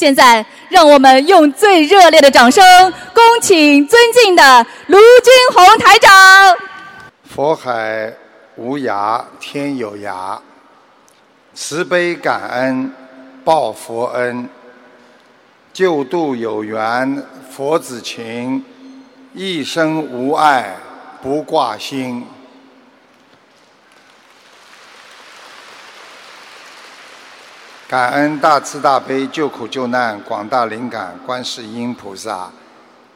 现在，让我们用最热烈的掌声，恭请尊敬的卢军红台长。佛海无涯天有涯，慈悲感恩报佛恩，救度有缘佛子情，一生无碍不挂心。感恩大慈大悲救苦救难广大灵感观世音菩萨，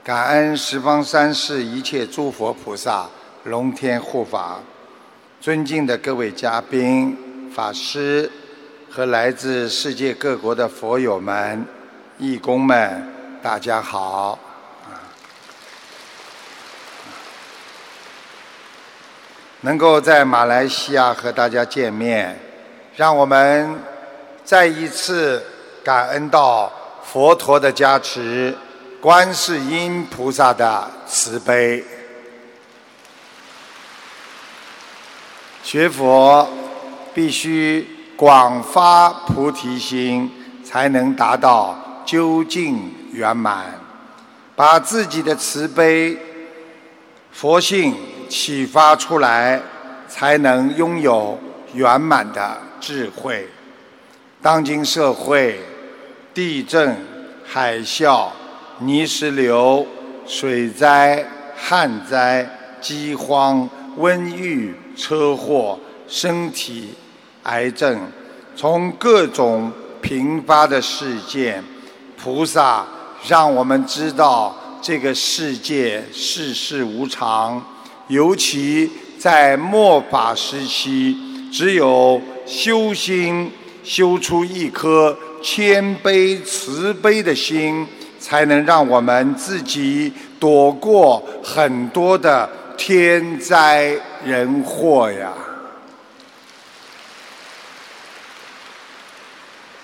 感恩十方三世一切诸佛菩萨、龙天护法，尊敬的各位嘉宾、法师和来自世界各国的佛友们、义工们，大家好！能够在马来西亚和大家见面，让我们。再一次感恩到佛陀的加持，观世音菩萨的慈悲。学佛必须广发菩提心，才能达到究竟圆满。把自己的慈悲、佛性启发出来，才能拥有圆满的智慧。当今社会，地震、海啸、泥石流、水灾、旱灾、饥荒、瘟疫、车祸、身体癌症，从各种频发的事件，菩萨让我们知道这个世界世事无常，尤其在末法时期，只有修心。修出一颗谦卑慈悲的心，才能让我们自己躲过很多的天灾人祸呀。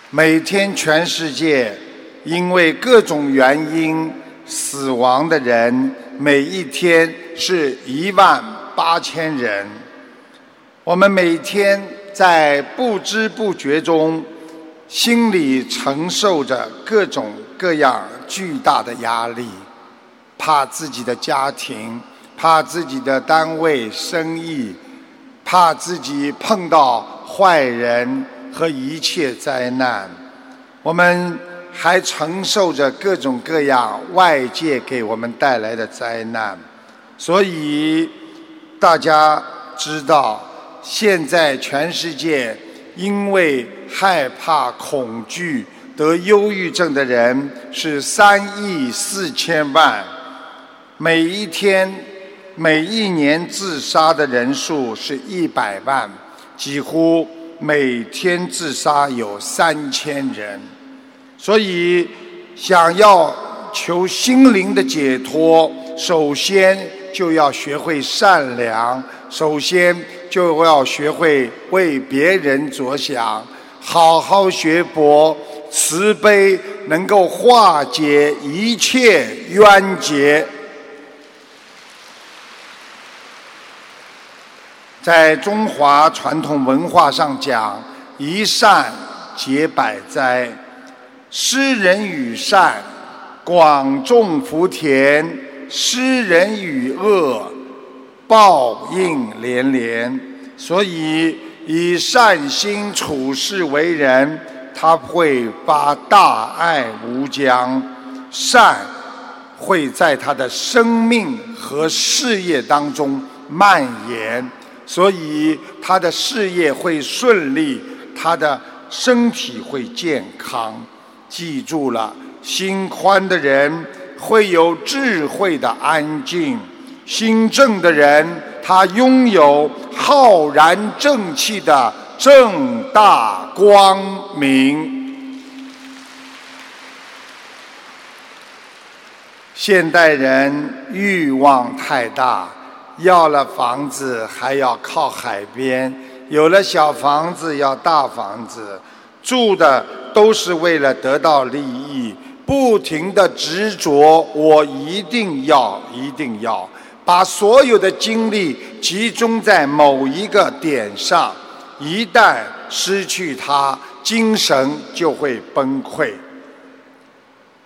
每天全世界因为各种原因死亡的人，每一天是一万八千人。我们每天。在不知不觉中，心里承受着各种各样巨大的压力，怕自己的家庭，怕自己的单位生意，怕自己碰到坏人和一切灾难。我们还承受着各种各样外界给我们带来的灾难，所以大家知道。现在全世界因为害怕、恐惧得忧郁症的人是三亿四千万，每一天、每一年自杀的人数是一百万，几乎每天自杀有三千人。所以，想要求心灵的解脱，首先就要学会善良，首先。就要学会为别人着想，好好学佛，慈悲能够化解一切冤结。在中华传统文化上讲，一善解百灾，施人与善，广种福田；施人与恶。报应连连，所以以善心处世为人，他会发大爱无疆，善会在他的生命和事业当中蔓延，所以他的事业会顺利，他的身体会健康。记住了，心宽的人会有智慧的安静。心正的人，他拥有浩然正气的正大光明。现代人欲望太大，要了房子还要靠海边，有了小房子要大房子，住的都是为了得到利益，不停的执着，我一定要，一定要。把所有的精力集中在某一个点上，一旦失去它，精神就会崩溃。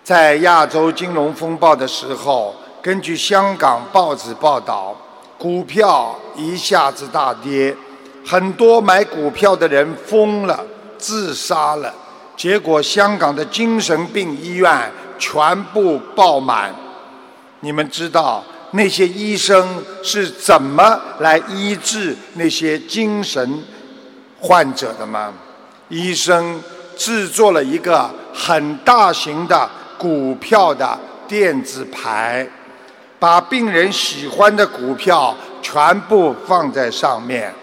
在亚洲金融风暴的时候，根据香港报纸报道，股票一下子大跌，很多买股票的人疯了，自杀了。结果香港的精神病医院全部爆满。你们知道那些医生是怎么来医治那些精神患者的吗？医生制作了一个很大型的股票的电子牌，把病人喜欢的股票全部放在上面，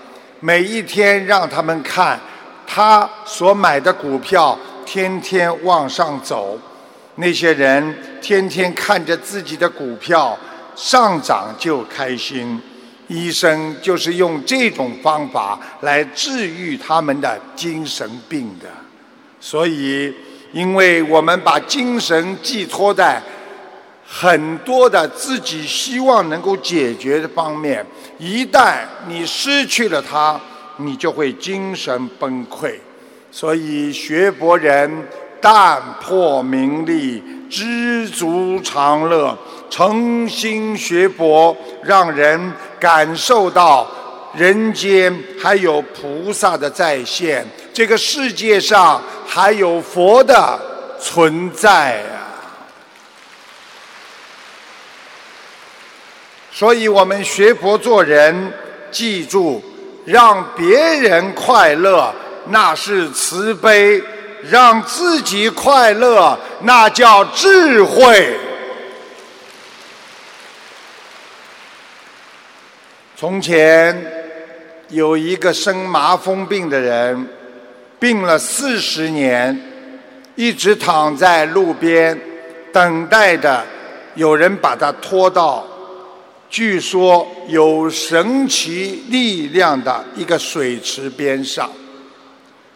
每一天让他们看他所买的股票。天天往上走，那些人天天看着自己的股票上涨就开心。医生就是用这种方法来治愈他们的精神病的。所以，因为我们把精神寄托在很多的自己希望能够解决的方面，一旦你失去了它，你就会精神崩溃。所以，学佛人淡泊名利，知足常乐，诚心学佛，让人感受到人间还有菩萨的在现，这个世界上还有佛的存在啊！所以我们学佛做人，记住，让别人快乐。那是慈悲，让自己快乐，那叫智慧。从前有一个生麻风病的人，病了四十年，一直躺在路边，等待着有人把他拖到，据说有神奇力量的一个水池边上。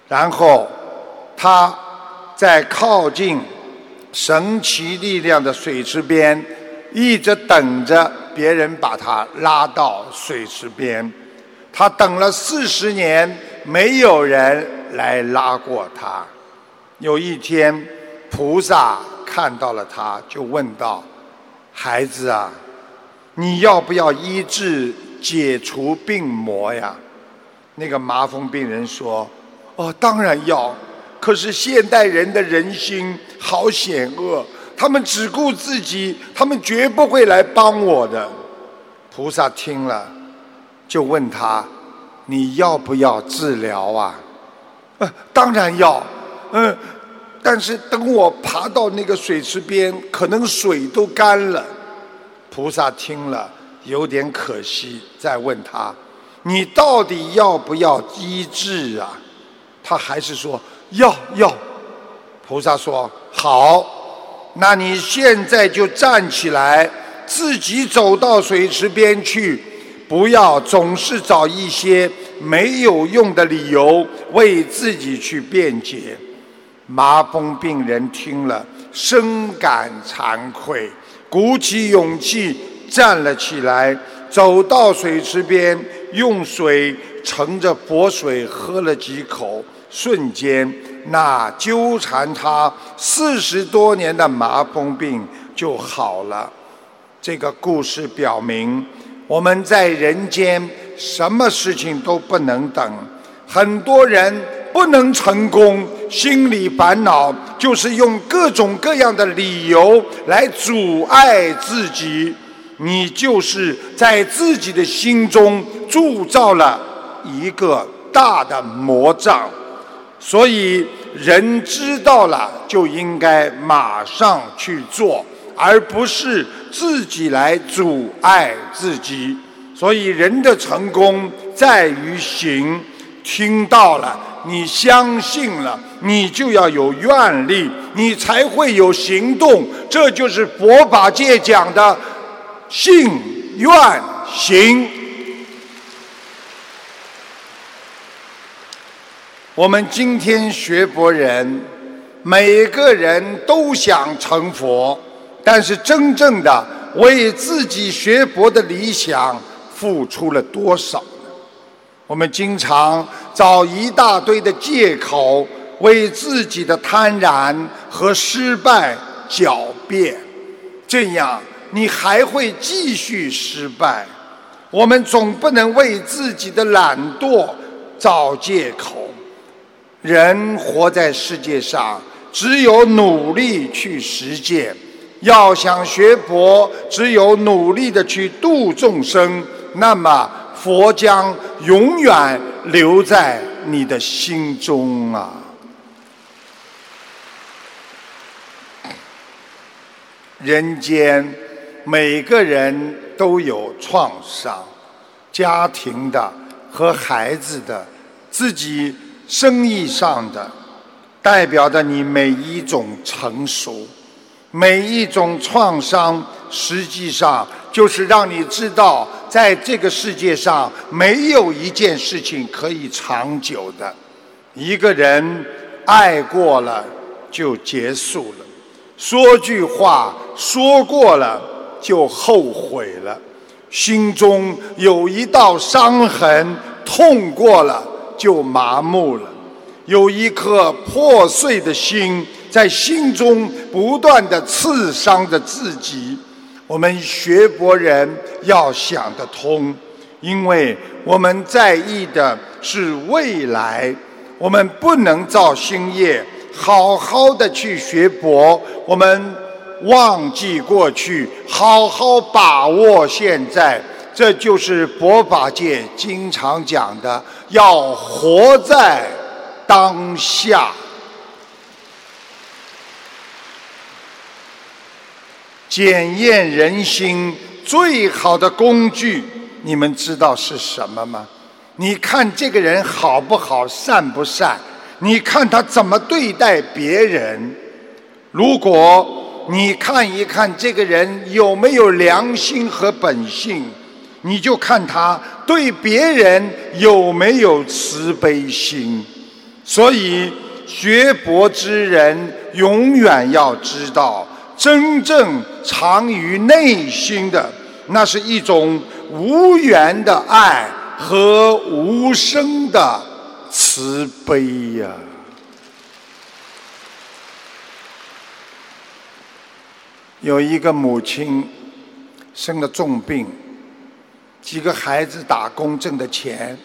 然后，他在靠近神奇力量的水池边，一直等着别人把他拉到水池边。他等了四十年，没有人来拉过他。有一天，菩萨看到了他，就问道：“孩子啊，你要不要医治、解除病魔呀？”那个麻风病人说。哦，当然要。可是现代人的人心好险恶，他们只顾自己，他们绝不会来帮我的。菩萨听了，就问他：“你要不要治疗啊？”“呃，当然要。”“嗯，但是等我爬到那个水池边，可能水都干了。”菩萨听了有点可惜，再问他：“你到底要不要医治啊？”他还是说要要，菩萨说好，那你现在就站起来，自己走到水池边去，不要总是找一些没有用的理由为自己去辩解。麻风病人听了，深感惭愧，鼓起勇气站了起来，走到水池边，用水盛着佛水喝了几口。瞬间，那纠缠他四十多年的麻风病就好了。这个故事表明，我们在人间什么事情都不能等。很多人不能成功，心里烦恼，就是用各种各样的理由来阻碍自己。你就是在自己的心中铸造了一个大的魔障。所以，人知道了就应该马上去做，而不是自己来阻碍自己。所以，人的成功在于行。听到了，你相信了，你就要有愿力，你才会有行动。这就是佛法界讲的信愿行。我们今天学佛人，每个人都想成佛，但是真正的为自己学佛的理想付出了多少呢？我们经常找一大堆的借口，为自己的贪婪和失败狡辩，这样你还会继续失败。我们总不能为自己的懒惰找借口。人活在世界上，只有努力去实践。要想学佛，只有努力的去度众生，那么佛将永远留在你的心中啊！人间每个人都有创伤，家庭的和孩子的，自己生意上的，代表着你每一种成熟。每一种创伤，实际上就是让你知道，在这个世界上没有一件事情可以长久的。一个人爱过了就结束了，说句话说过了就后悔了，心中有一道伤痕，痛过了就麻木了，有一颗破碎的心。在心中不断的刺伤着自己，我们学佛人要想得通，因为我们在意的是未来，我们不能造新业，好好的去学佛，我们忘记过去，好好把握现在，这就是佛法界经常讲的，要活在当下。检验人心最好的工具，你们知道是什么吗？你看这个人好不好，善不善？你看他怎么对待别人？如果你看一看这个人有没有良心和本性，你就看他对别人有没有慈悲心。所以学佛之人永远要知道。真正藏于内心的，那是一种无缘的爱和无声的慈悲呀。有一个母亲生了重病，几个孩子打工挣的钱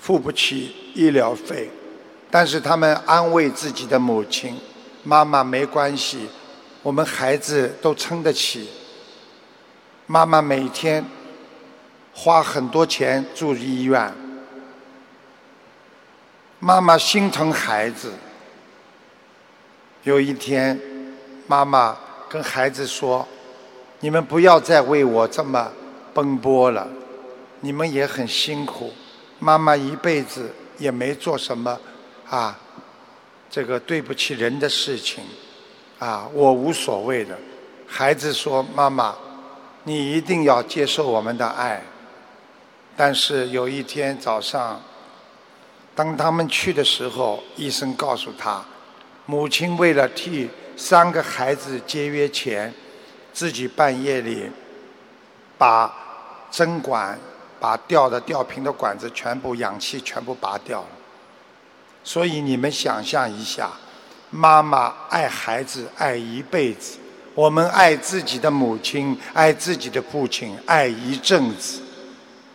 付不起医疗费，但是他们安慰自己的母亲：“妈妈没关系。”我们孩子都撑得起，妈妈每天花很多钱住医院，妈妈心疼孩子。有一天，妈妈跟孩子说：“你们不要再为我这么奔波了，你们也很辛苦。妈妈一辈子也没做什么啊，这个对不起人的事情。”啊，我无所谓的。孩子说：“妈妈，你一定要接受我们的爱。”但是有一天早上，当他们去的时候，医生告诉他，母亲为了替三个孩子节约钱，自己半夜里把针管、把吊的吊瓶的管子全部氧气全部拔掉了。所以你们想象一下。妈妈爱孩子爱一辈子，我们爱自己的母亲，爱自己的父亲，爱一阵子。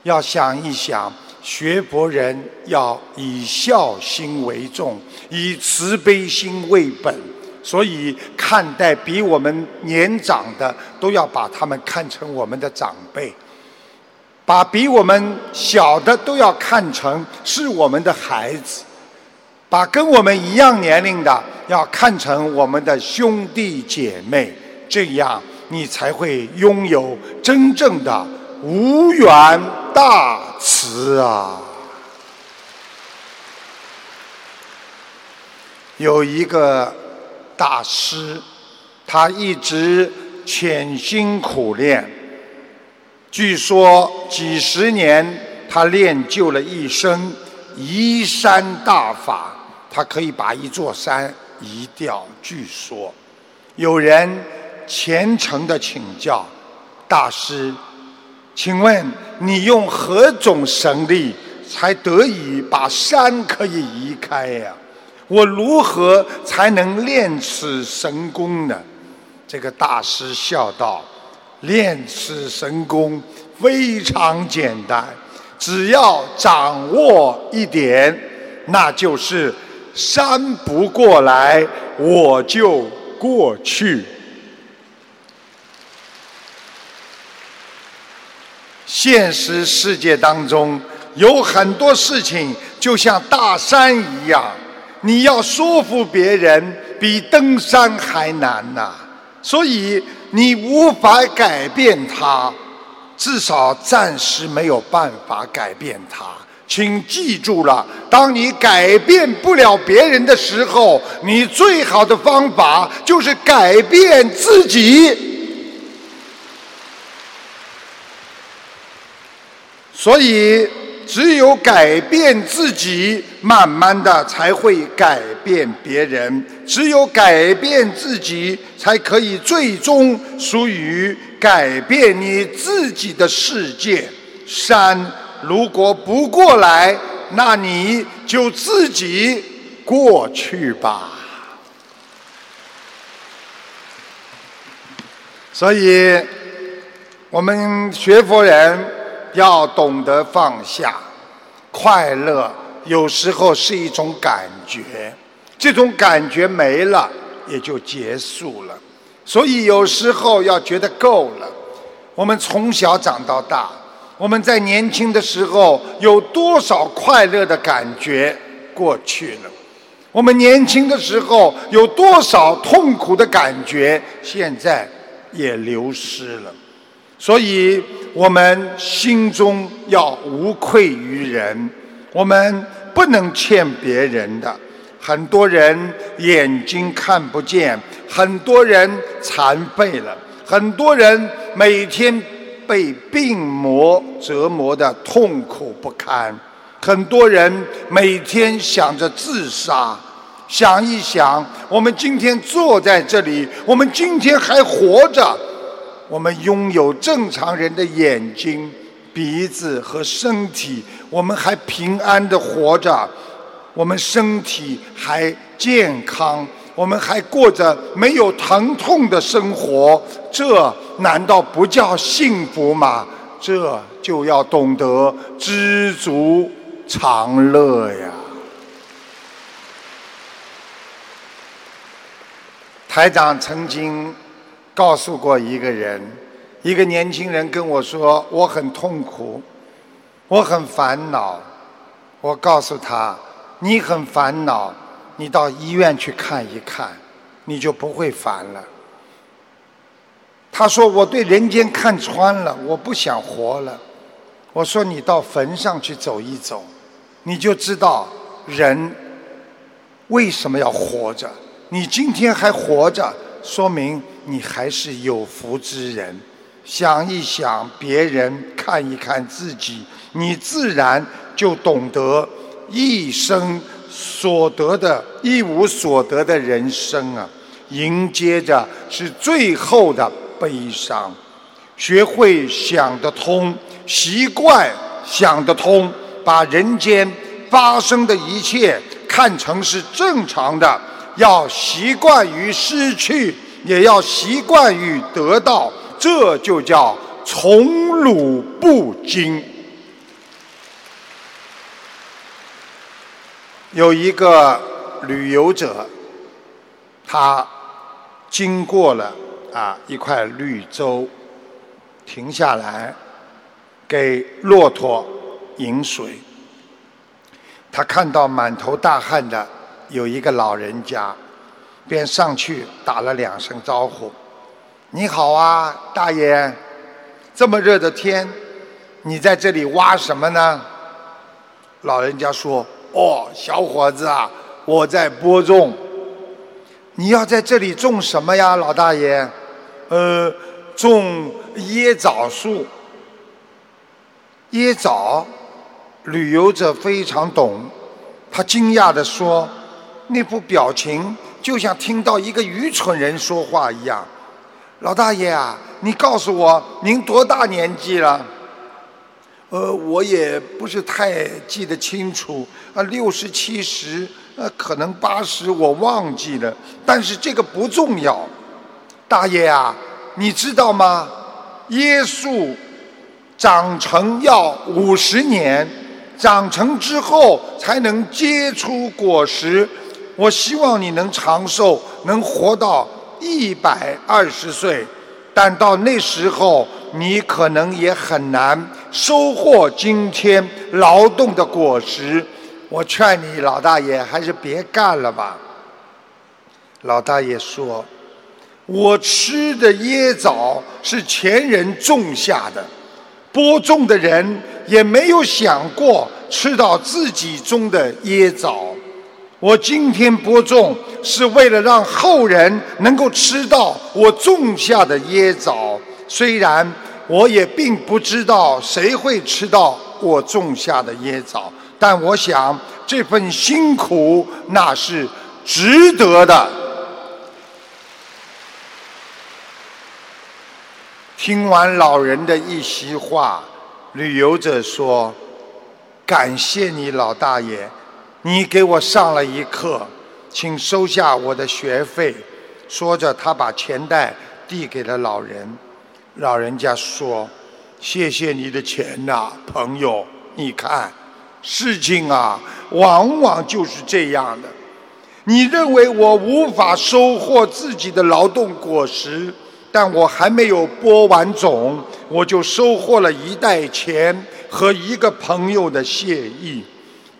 要想一想，学佛人要以孝心为重，以慈悲心为本。所以，看待比我们年长的，都要把他们看成我们的长辈；把比我们小的，都要看成是我们的孩子。把跟我们一样年龄的要看成我们的兄弟姐妹，这样你才会拥有真正的无缘大慈啊！有一个大师，他一直潜心苦练，据说几十年他练就了一身移山大法。他可以把一座山移掉。据说，有人虔诚的请教大师：“请问你用何种神力才得以把山可以移开呀？我如何才能练此神功呢？”这个大师笑道：“练此神功非常简单，只要掌握一点，那就是山不过来，我就过去。”现实世界当中有很多事情就像大山一样，你要说服别人比登山还难呐。所以你无法改变他，至少暂时没有办法改变他。请记住了，当你改变不了别人的时候，你最好的方法就是改变自己。所以，只有改变自己，慢慢的才会改变别人。只有改变自己，才可以最终属于改变你自己的世界。山如果不过来，那你就自己过去吧。所以，我们学佛人。要懂得放下，快乐有时候是一种感觉，这种感觉没了也就结束了。所以有时候要觉得够了。我们从小长到大，我们在年轻的时候有多少快乐的感觉过去了？我们年轻的时候有多少痛苦的感觉现在也流失了？所以，我们心中要无愧于人，我们不能欠别人的。很多人眼睛看不见，很多人残废了，很多人每天被病魔折磨的痛苦不堪，很多人每天想着自杀。想一想，我们今天坐在这里，我们今天还活着。我们拥有正常人的眼睛、鼻子和身体，我们还平安的活着，我们身体还健康，我们还过着没有疼痛的生活，这难道不叫幸福吗？这就要懂得知足常乐呀！台长曾经。告诉过一个人，一个年轻人跟我说：“我很痛苦，我很烦恼。”我告诉他：“你很烦恼，你到医院去看一看，你就不会烦了。”他说：“我对人间看穿了，我不想活了。”我说：“你到坟上去走一走，你就知道人为什么要活着。你今天还活着。”说明你还是有福之人，想一想别人，看一看自己，你自然就懂得一生所得的一无所得的人生啊，迎接着是最后的悲伤。学会想得通，习惯想得通，把人间发生的一切看成是正常的。要习惯于失去，也要习惯于得到，这就叫宠辱不惊。有一个旅游者，他经过了啊一块绿洲，停下来给骆驼饮水。他看到满头大汗的。有一个老人家，便上去打了两声招呼：“你好啊，大爷，这么热的天，你在这里挖什么呢？”老人家说：“哦，小伙子啊，我在播种。你要在这里种什么呀，老大爷？呃，种椰枣树。椰枣，旅游者非常懂，他惊讶地说。”那副表情就像听到一个愚蠢人说话一样。老大爷啊，你告诉我您多大年纪了？呃，我也不是太记得清楚，啊，六十七十，呃，可能八十，我忘记了。但是这个不重要。大爷啊，你知道吗？椰树长成要五十年，长成之后才能结出果实。我希望你能长寿，能活到一百二十岁，但到那时候，你可能也很难收获今天劳动的果实。我劝你，老大爷还是别干了吧。老大爷说：“我吃的椰枣是前人种下的，播种的人也没有想过吃到自己种的椰枣。我今天播种是为了让后人能够吃到我种下的椰枣。虽然我也并不知道谁会吃到我种下的椰枣，但我想这份辛苦那是值得的。”听完老人的一席话，旅游者说：“感谢你，老大爷，你给我上了一课，请收下我的学费。”说着，他把钱袋递给了老人。老人家说：“谢谢你的钱呐，朋友。你看，事情啊，往往就是这样的。你认为我无法收获自己的劳动果实？”但我还没有播完种，我就收获了一袋钱和一个朋友的谢意。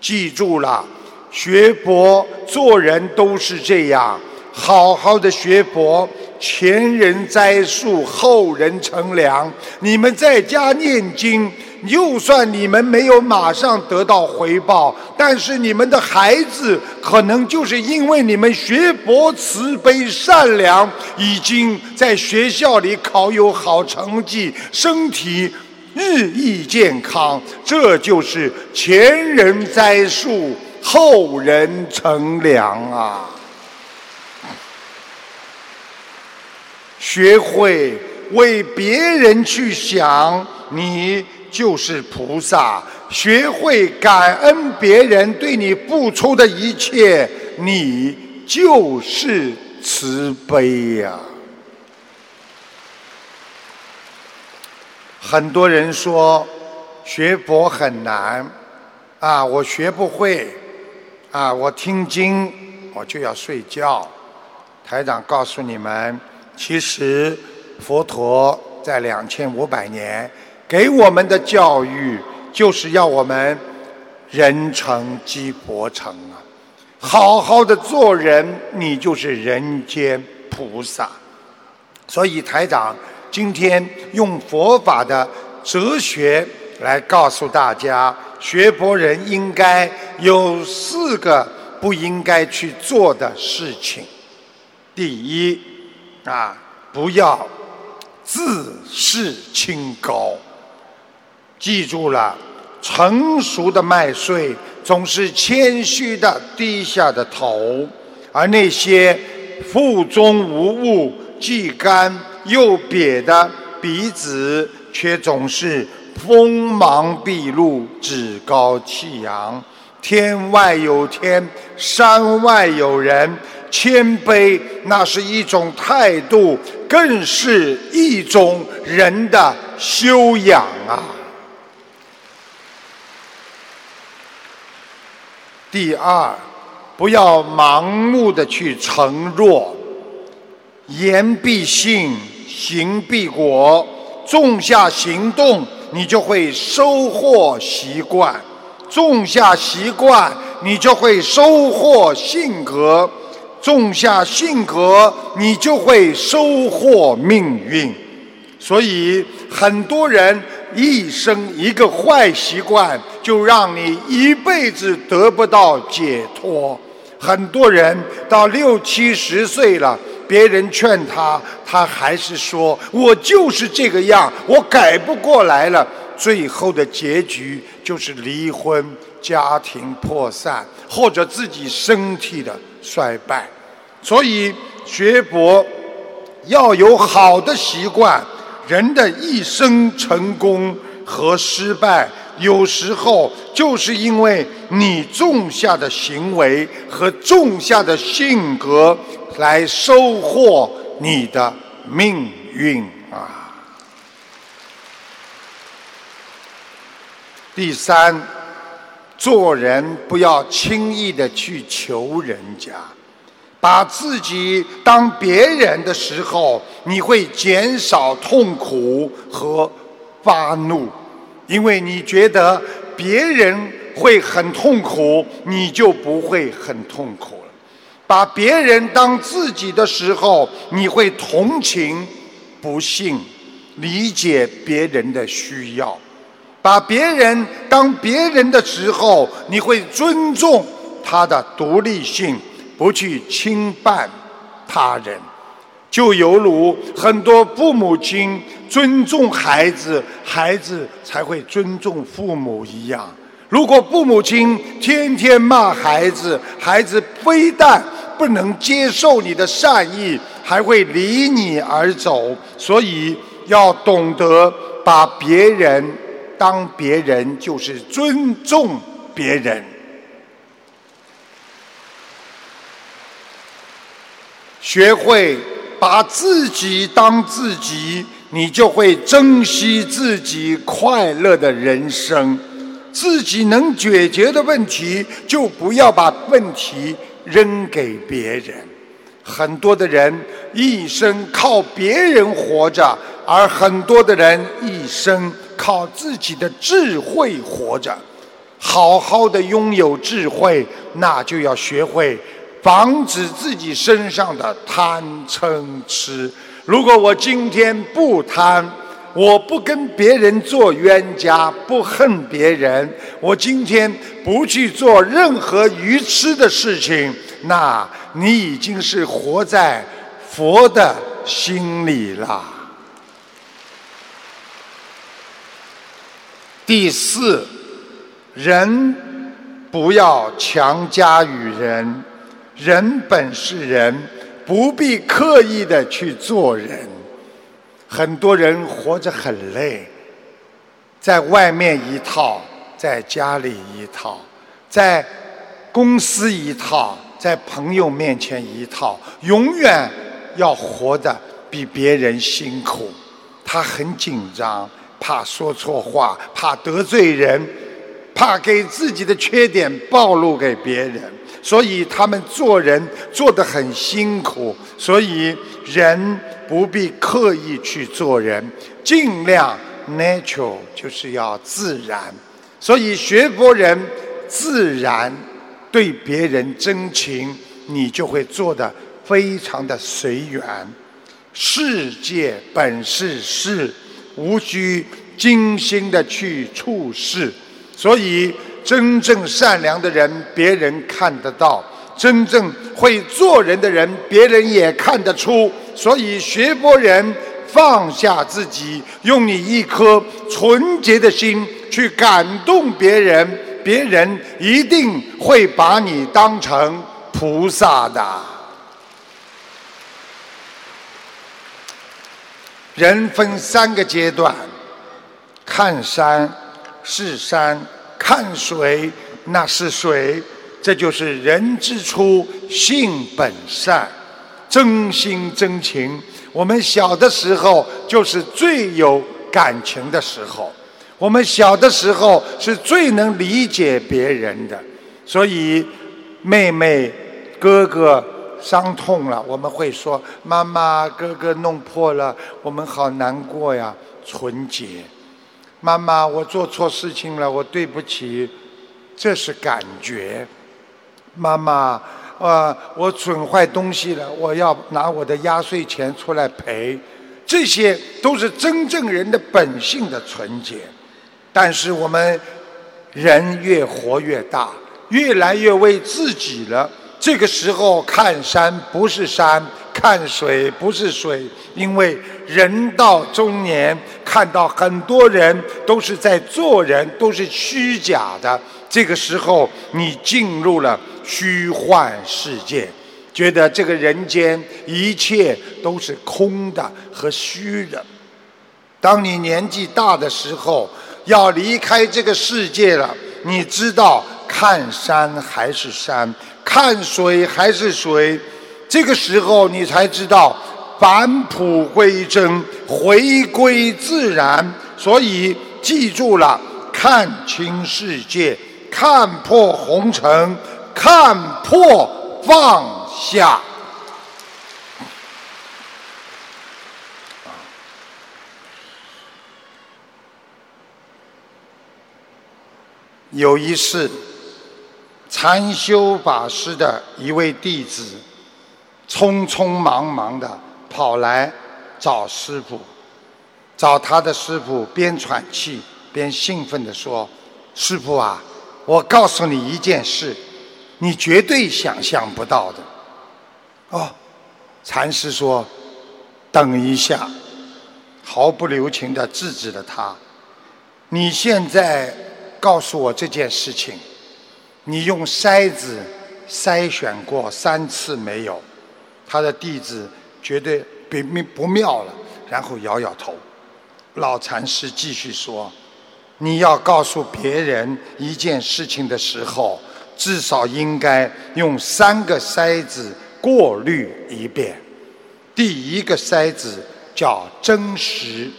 记住了，学佛做人都是这样，好好的学佛，前人栽树，后人乘凉。你们在家念经。就算你们没有马上得到回报，但是你们的孩子可能就是因为你们学佛慈悲善良，已经在学校里考有好成绩，身体日益健康。这就是前人栽树，后人乘凉啊！学会为别人去想你。就是菩萨，学会感恩别人对你付出的一切，你就是慈悲呀。很多人说学佛很难，啊，我学不会，啊，我听经我就要睡觉。台长告诉你们，其实佛陀在两千五百年。给我们的教育就是要我们人成即佛成啊！好好的做人，你就是人间菩萨。所以台长今天用佛法的哲学来告诉大家，学佛人应该有四个不应该去做的事情。第一啊，不要自视清高。记住了，成熟的麦穗总是谦虚的低下的头，而那些腹中无物、既干又瘪的鼻子，却总是锋芒毕露、趾高气扬。天外有天，山外有人，谦卑那是一种态度，更是一种人的修养啊。第二，不要盲目的去承诺，言必信，行必果。种下行动，你就会收获习惯；种下习惯，你就会收获性格；种下性格，你就会收获命运。所以，很多人。一生一个坏习惯，就让你一辈子得不到解脱。很多人到六七十岁了，别人劝他，他还是说：“我就是这个样，我改不过来了。”最后的结局就是离婚、家庭破散，或者自己身体的衰败。所以学佛要有好的习惯。人的一生成功和失败，有时候就是因为你种下的行为和种下的性格，来收获你的命运啊。第三，做人不要轻易的去求人家，把自己当别人的时候，你会减少痛苦和发怒，因为你觉得别人会很痛苦，你就不会很痛苦了。把别人当自己的时候，你会同情、不幸、理解别人的需要。把别人当别人的时候，你会尊重他的独立性，不去侵犯他人。就犹如很多父母亲尊重孩子，孩子才会尊重父母一样。如果父母亲天天骂孩子，孩子非但不能接受你的善意，还会离你而走。所以要懂得把别人。当别人就是尊重别人，学会把自己当自己，你就会珍惜自己快乐的人生。自己能解决的问题，就不要把问题扔给别人。很多的人一生靠别人活着，而很多的人一生。靠自己的智慧活着，好好的拥有智慧，那就要学会防止自己身上的贪嗔痴。如果我今天不贪，我不跟别人做冤家，不恨别人，我今天不去做任何愚痴的事情，那你已经是活在佛的心里了。第四，人不要强加于人，人本是人，不必刻意的去做人。很多人活着很累，在外面一套，在家里一套，在公司一套，在朋友面前一套，永远要活得比别人辛苦。他很紧张。怕说错话，怕得罪人，怕给自己的缺点暴露给别人，所以他们做人做得很辛苦。所以人不必刻意去做人，尽量 natural 就是要自然。所以学佛人自然对别人真情，你就会做得非常的随缘。世界本是事。无需精心的去处事，所以真正善良的人，别人看得到；真正会做人的人，别人也看得出。所以学佛人放下自己，用你一颗纯洁的心去感动别人，别人一定会把你当成菩萨的。人分三个阶段：看山是山，看水那是水。这就是人之初，性本善，真心真情。我们小的时候就是最有感情的时候，我们小的时候是最能理解别人的。所以，妹妹、哥哥。伤痛了，我们会说：“妈妈，哥哥弄破了，我们好难过呀。”纯洁，妈妈，我做错事情了，我对不起，这是感觉。妈妈，呃，我损坏东西了，我要拿我的压岁钱出来赔。这些都是真正人的本性的纯洁。但是我们人越活越大，越来越为自己了。这个时候看山不是山，看水不是水，因为人到中年，看到很多人都是在做人，都是虚假的。这个时候，你进入了虚幻世界，觉得这个人间一切都是空的和虚的。当你年纪大的时候，要离开这个世界了，你知道看山还是山。看水还是水，这个时候你才知道，返璞归真，回归自然。所以记住了，看清世界，看破红尘，看破放下。有一次，禅修法师的一位弟子，匆匆忙忙的跑来找师傅，找他的师傅，边喘气边兴奋地说：“师傅啊，我告诉你一件事，你绝对想象不到的。”哦，禅师说：“等一下。”毫不留情地制止了他：“你现在。”告诉我这件事情，你用筛子筛选过三次没有？他的弟子觉得不不妙了，然后摇摇头。老禅师继续说：“你要告诉别人一件事情的时候，至少应该用三个筛子过滤一遍。第一个筛子叫真实，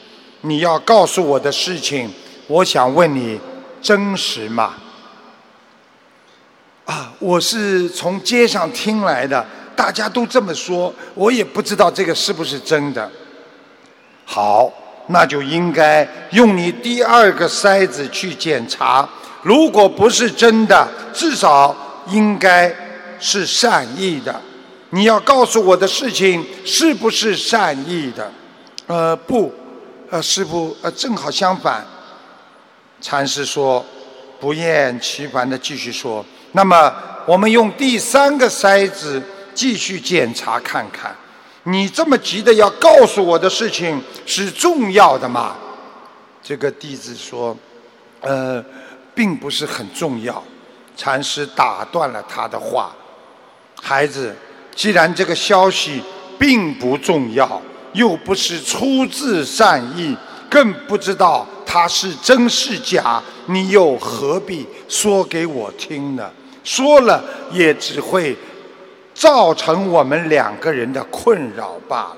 你要告诉我的事情，我想问你。”真实吗？啊，我是从街上听来的，大家都这么说，我也不知道这个是不是真的。好，那就应该用你第二个筛子去检查，如果不是真的，至少应该是善意的。你要告诉我的事情是不是善意的？呃，不，呃，师傅，呃，正好相反。禅师说：“不厌其烦的继续说，那么我们用第三个筛子继续检查看看。你这么急的要告诉我的事情是重要的吗？”这个弟子说：“呃，并不是很重要。”禅师打断了他的话：“孩子，既然这个消息并不重要，又不是出自善意，更不知道。”他是真是假，你又何必说给我听呢？说了也只会造成我们两个人的困扰罢了。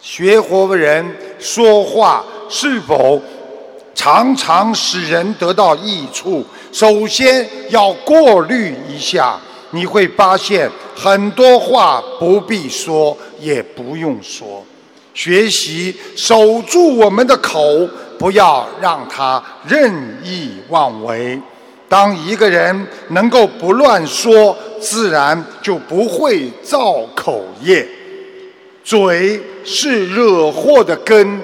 学佛人说话是否常常使人得到益处？首先要过滤一下，你会发现很多话不必说，也不用说。学习守住我们的口。不要让他任意妄为。当一个人能够不乱说，自然就不会造口业。嘴是惹祸的根，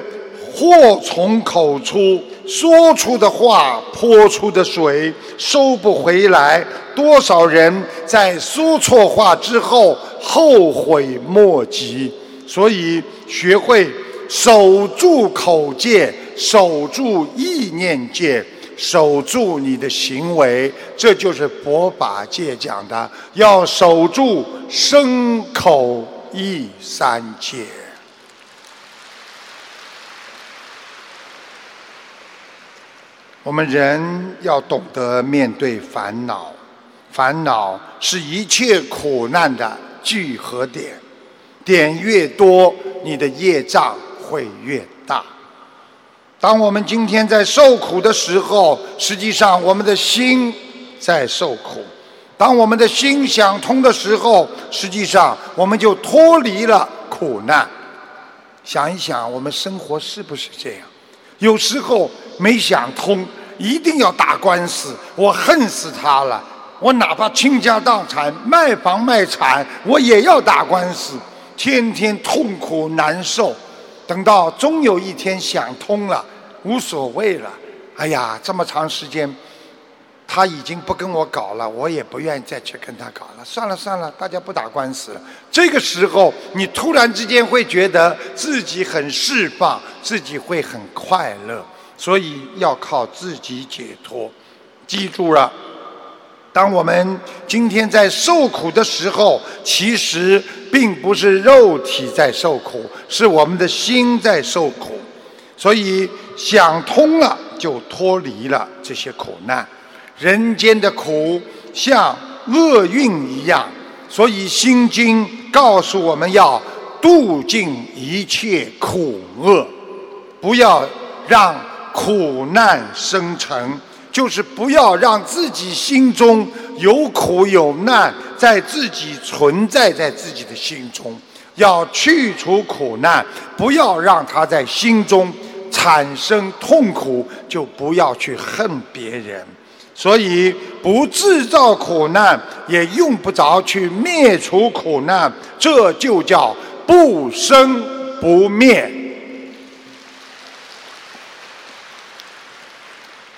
祸从口出。说出的话，泼出的水，收不回来。多少人在说错话之后后悔莫及。所以，学会守住口戒。守住意念界，守住你的行为，这就是佛法界讲的，要守住身口意三界。我们人要懂得面对烦恼，烦恼是一切苦难的聚合点，点越多，你的业障会越大。当我们今天在受苦的时候，实际上我们的心在受苦；当我们的心想通的时候，实际上我们就脱离了苦难。想一想，我们生活是不是这样？有时候没想通，一定要打官司，我恨死他了。我哪怕倾家荡产、卖房卖产，我也要打官司，天天痛苦难受。等到终有一天想通了，无所谓了。哎呀，这么长时间，他已经不跟我搞了，我也不愿意再去跟他搞了。算了算了，大家不打官司了。这个时候，你突然之间会觉得自己很释放，自己会很快乐。所以要靠自己解脱。记住了。当我们今天在受苦的时候，其实并不是肉体在受苦，是我们的心在受苦。所以想通了，就脱离了这些苦难。人间的苦像厄运一样，所以《心经》告诉我们要度尽一切苦厄，不要让苦难生成，就是不要让自己心中有苦有难，在自己存在在自己的心中，要去除苦难，不要让它在心中产生痛苦，就不要去恨别人。所以，不制造苦难，也用不着去灭除苦难，这就叫不生不灭。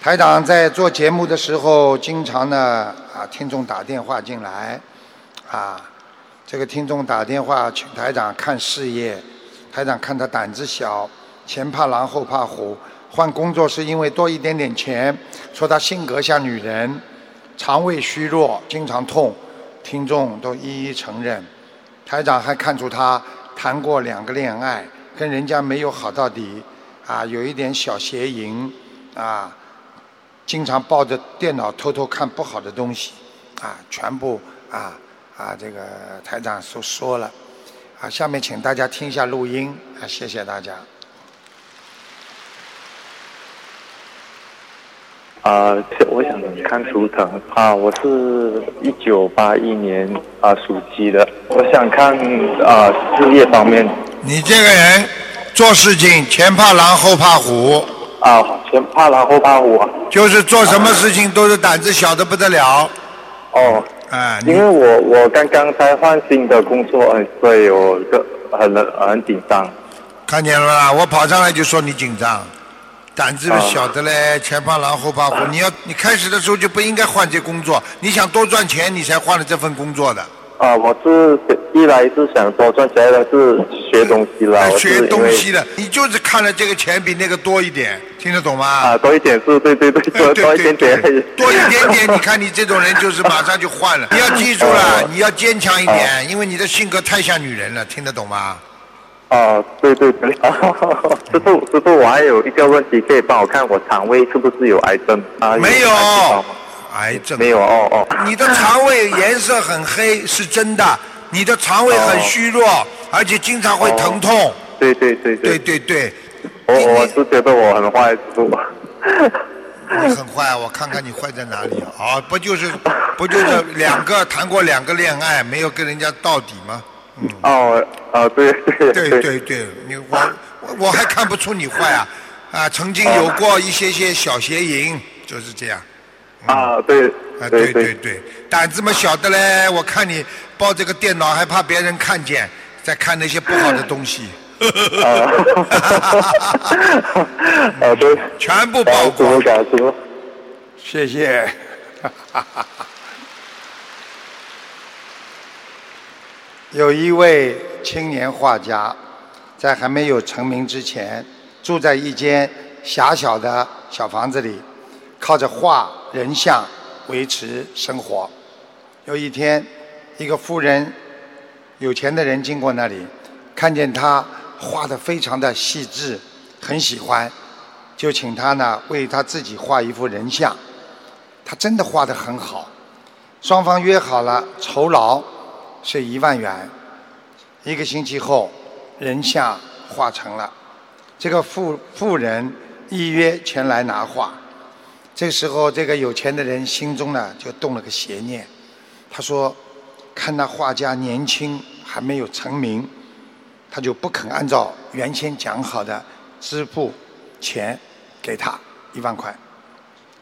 台长在做节目的时候，经常呢啊，听众打电话进来，啊，这个听众打电话请台长看事业，台长看他胆子小，前怕狼后怕虎。换工作是因为多一点点钱，说他性格像女人，肠胃虚弱，经常痛，听众都一一承认。台长还看出他谈过两个恋爱，跟人家没有好到底，啊，有一点小邪淫，啊，经常抱着电脑偷偷看不好的东西，啊，全部啊啊，这个台长都说了，啊，下面请大家听一下录音，啊，谢谢大家。啊，我想看图腾啊，我是一九八一年啊属鸡的，我想看啊事业方面。你这个人做事情前怕狼后怕虎。啊，前怕狼后怕虎。就是做什么事情都是胆子小的不得了。哦。哎。因为我我刚刚才换新的工作，所以我个很很紧张。看见了啦？我跑上来就说你紧张。胆子小的嘞，前怕狼后怕虎。你要你开始的时候就不应该换这工作，你想多赚钱，你才换了这份工作的。啊，我是一来是想多赚钱，二来是学东西啦。学东西的，你就是看了这个钱比那个多一点，听得懂吗？啊，多一点是，对对对，多 多一点点。多一点点，你看你这种人就是马上就换了。你 要记住了，你要坚强一点，因为你的性格太像女人了，听得懂吗？哦，对对对，师傅师傅，我还有一个问题，可以帮我看我肠胃是不是有癌症啊？没有，癌症没有哦哦。你的肠胃颜色很黑，是真的。你的肠胃很虚弱，而且经常会疼痛。对对对对对对。我我是觉得我很坏，师傅。你很坏，我看看你坏在哪里啊？不就是不就是两个谈过两个恋爱，没有跟人家到底吗？嗯哦，哦，对对对对对，你我我还看不出你坏啊啊！曾经有过一些些小邪淫，就是这样。啊，对，啊对对对，胆子么小的嘞！我看你抱这个电脑还怕别人看见，在看那些不好的东西。啊 对，全部曝光。谢谢。有一位青年画家，在还没有成名之前，住在一间狭小的小房子里，靠着画人像维持生活。有一天，一个富人、有钱的人经过那里，看见他画的非常的细致，很喜欢，就请他呢为他自己画一幅人像。他真的画得很好，双方约好了酬劳。是一万元。一个星期后，人像画成了。这个富富人预约前来拿画。这时候，这个有钱的人心中呢就动了个邪念。他说：“看那画家年轻，还没有成名，他就不肯按照原先讲好的支付钱给他一万块。”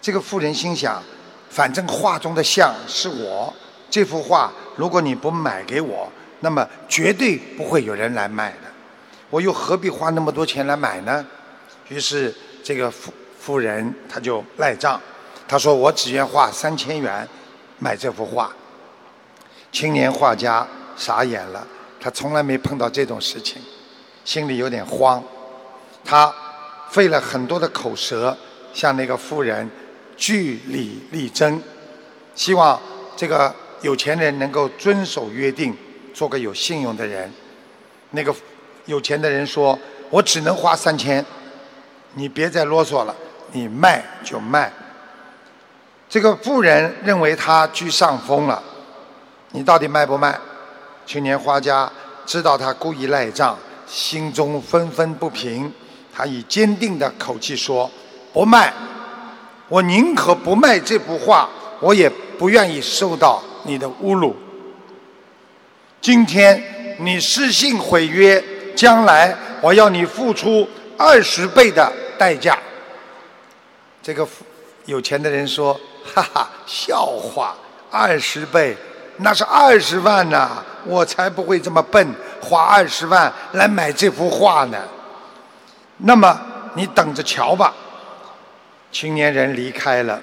这个富人心想：“反正画中的像是我。”这幅画，如果你不买给我，那么绝对不会有人来卖的。我又何必花那么多钱来买呢？于是这个富富人他就赖账，他说：“我只愿花三千元买这幅画。”青年画家傻眼了，他从来没碰到这种事情，心里有点慌。他费了很多的口舌，向那个富人据理力争，希望这个。有钱人能够遵守约定，做个有信用的人。那个有钱的人说：“我只能花三千，你别再啰嗦了，你卖就卖。”这个富人认为他居上风了，你到底卖不卖？青年画家知道他故意赖账，心中愤愤不平。他以坚定的口气说：“不卖，我宁可不卖这幅画，我也不愿意受到你的侮辱。今天你失信毁约，将来我要你付出二十倍的代价。”这个有钱的人说：“哈哈，笑话，二十倍，那是二十万呐！我才不会这么笨，花二十万来买这幅画呢。”那么你等着瞧吧。青年人离开了，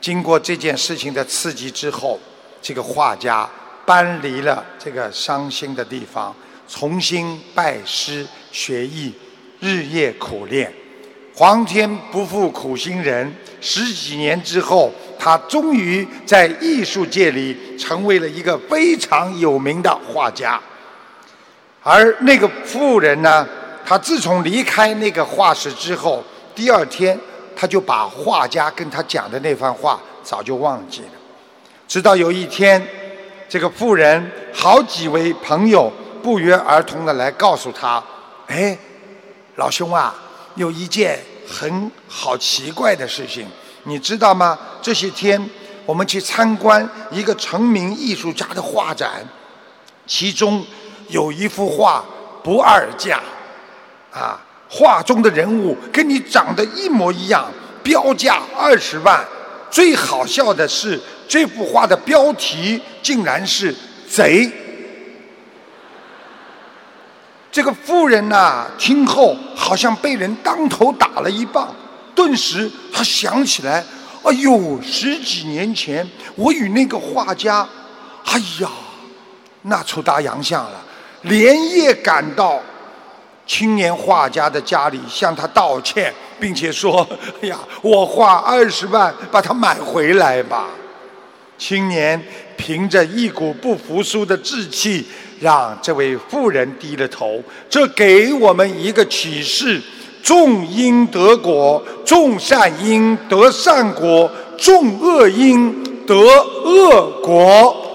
经过这件事情的刺激之后，这个画家搬离了这个伤心的地方，重新拜师学艺，日夜苦练。皇天不负苦心人，十几年之后，他终于在艺术界里成为了一个非常有名的画家。而那个富人呢，他自从离开那个画室之后，第二天他就把画家跟他讲的那番话早就忘记了。直到有一天，这个富人好几位朋友不约而同的来告诉他：“哎，老兄啊。”有一件很好奇怪的事情，你知道吗？这些天我们去参观一个成名艺术家的画展，其中有一幅画不二价，啊，画中的人物跟你长得一模一样，标价二十万。最好笑的是，这幅画的标题竟然是“贼”。这个妇人呐，听后好像被人当头打了一棒，顿时他想起来，哎呦，十几年前我与那个画家，哎呀，那出大洋相了，连夜赶到青年画家的家里向他道歉，并且说：“哎呀，我花二十万把它买回来吧。”青年凭着一股不服输的志气。让这位妇人低了头，这给我们一个启示：种因得果，种善因得善果，种恶因得恶果。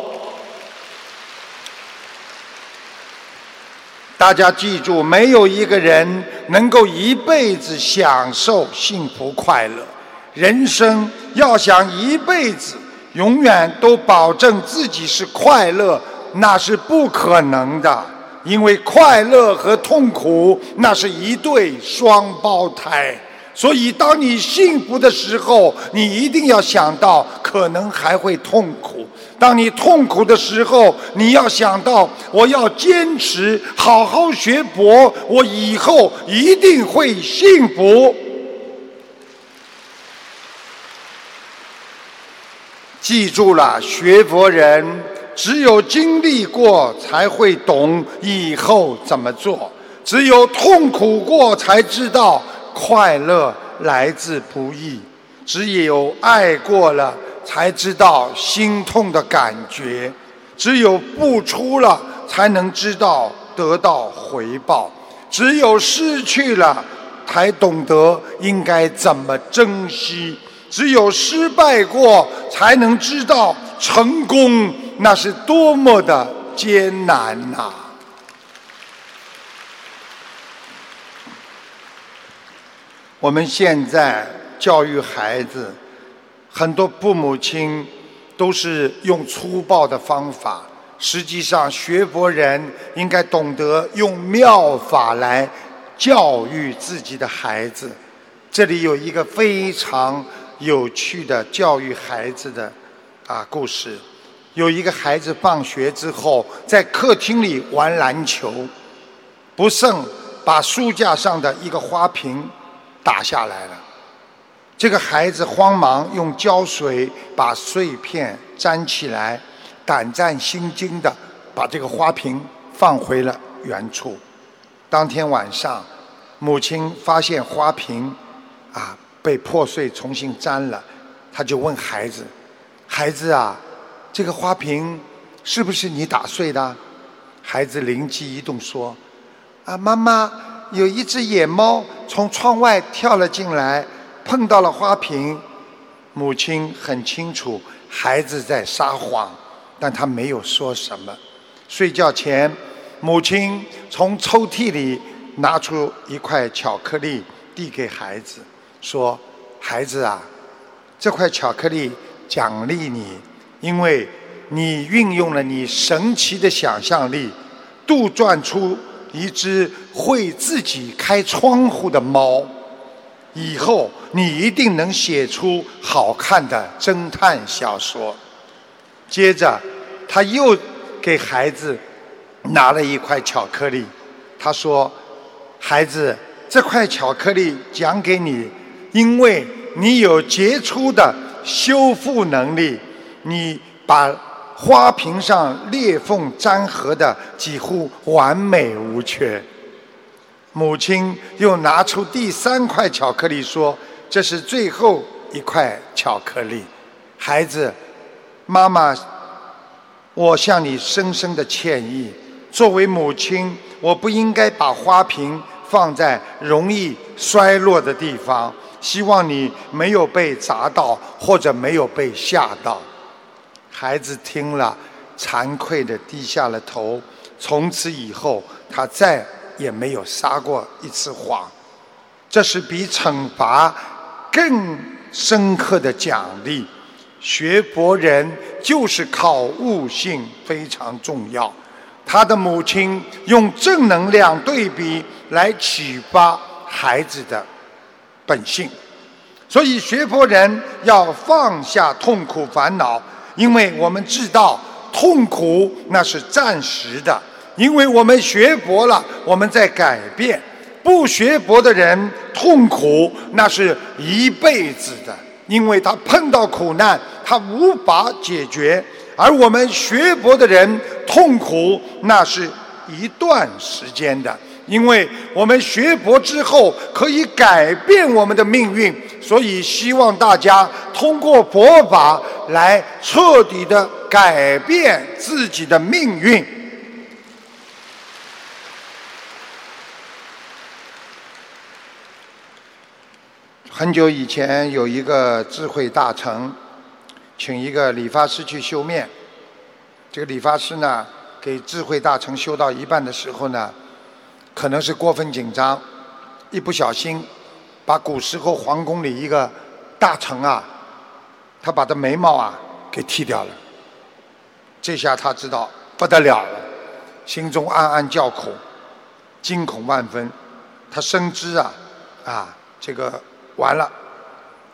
大家记住，没有一个人能够一辈子享受幸福快乐。人生要想一辈子永远都保证自己是快乐。那是不可能的，因为快乐和痛苦那是一对双胞胎。所以，当你幸福的时候，你一定要想到可能还会痛苦；当你痛苦的时候，你要想到我要坚持好好学佛，我以后一定会幸福。记住了，学佛人。只有经历过，才会懂以后怎么做；只有痛苦过，才知道快乐来自不易；只有爱过了，才知道心痛的感觉；只有付出了，才能知道得到回报；只有失去了，才懂得应该怎么珍惜；只有失败过，才能知道成功。那是多么的艰难呐！我们现在教育孩子，很多父母亲都是用粗暴的方法。实际上，学佛人应该懂得用妙法来教育自己的孩子。这里有一个非常有趣的教育孩子的啊故事。有一个孩子放学之后在客厅里玩篮球，不慎把书架上的一个花瓶打下来了。这个孩子慌忙用胶水把碎片粘起来，胆战心惊的把这个花瓶放回了原处。当天晚上，母亲发现花瓶啊被破碎重新粘了，他就问孩子：“孩子啊。”这个花瓶是不是你打碎的？孩子灵机一动说：“啊，妈妈，有一只野猫从窗外跳了进来，碰到了花瓶。”母亲很清楚孩子在撒谎，但她没有说什么。睡觉前，母亲从抽屉里拿出一块巧克力，递给孩子，说：“孩子啊，这块巧克力奖励你，因为你运用了你神奇的想象力，杜撰出一只会自己开窗户的猫。以后你一定能写出好看的侦探小说。”接着，他又给孩子拿了一块巧克力。他说：“孩子，这块巧克力奖给你，因为你有杰出的修复能力。你把花瓶上裂缝粘合的几乎完美无缺。”母亲又拿出第三块巧克力，说：“这是最后一块巧克力，孩子。”妈妈，我向你深深的歉意。作为母亲，我不应该把花瓶放在容易摔落的地方。希望你没有被砸到，或者没有被吓到。孩子听了，惭愧的低下了头。从此以后，他再也没有撒过一次谎。这是比惩罚更深刻的奖励。学佛人就是靠悟性非常重要。他的母亲用正能量对比来启发孩子的本性，所以学佛人要放下痛苦烦恼，因为我们知道痛苦那是暂时的，因为我们学佛了，我们在改变；不学佛的人痛苦那是一辈子的。因为他碰到苦难，他无法解决；而我们学佛的人痛苦，那是一段时间的。因为我们学佛之后可以改变我们的命运，所以希望大家通过佛法来彻底的改变自己的命运。很久以前，有一个智慧大臣，请一个理发师去修面。这个理发师呢，给智慧大臣修到一半的时候呢，可能是过分紧张，一不小心，把古时候皇宫里一个大臣啊，他把他眉毛啊给剃掉了。这下他知道不得了了，心中暗暗叫苦，惊恐万分。他深知啊，啊这个。完了，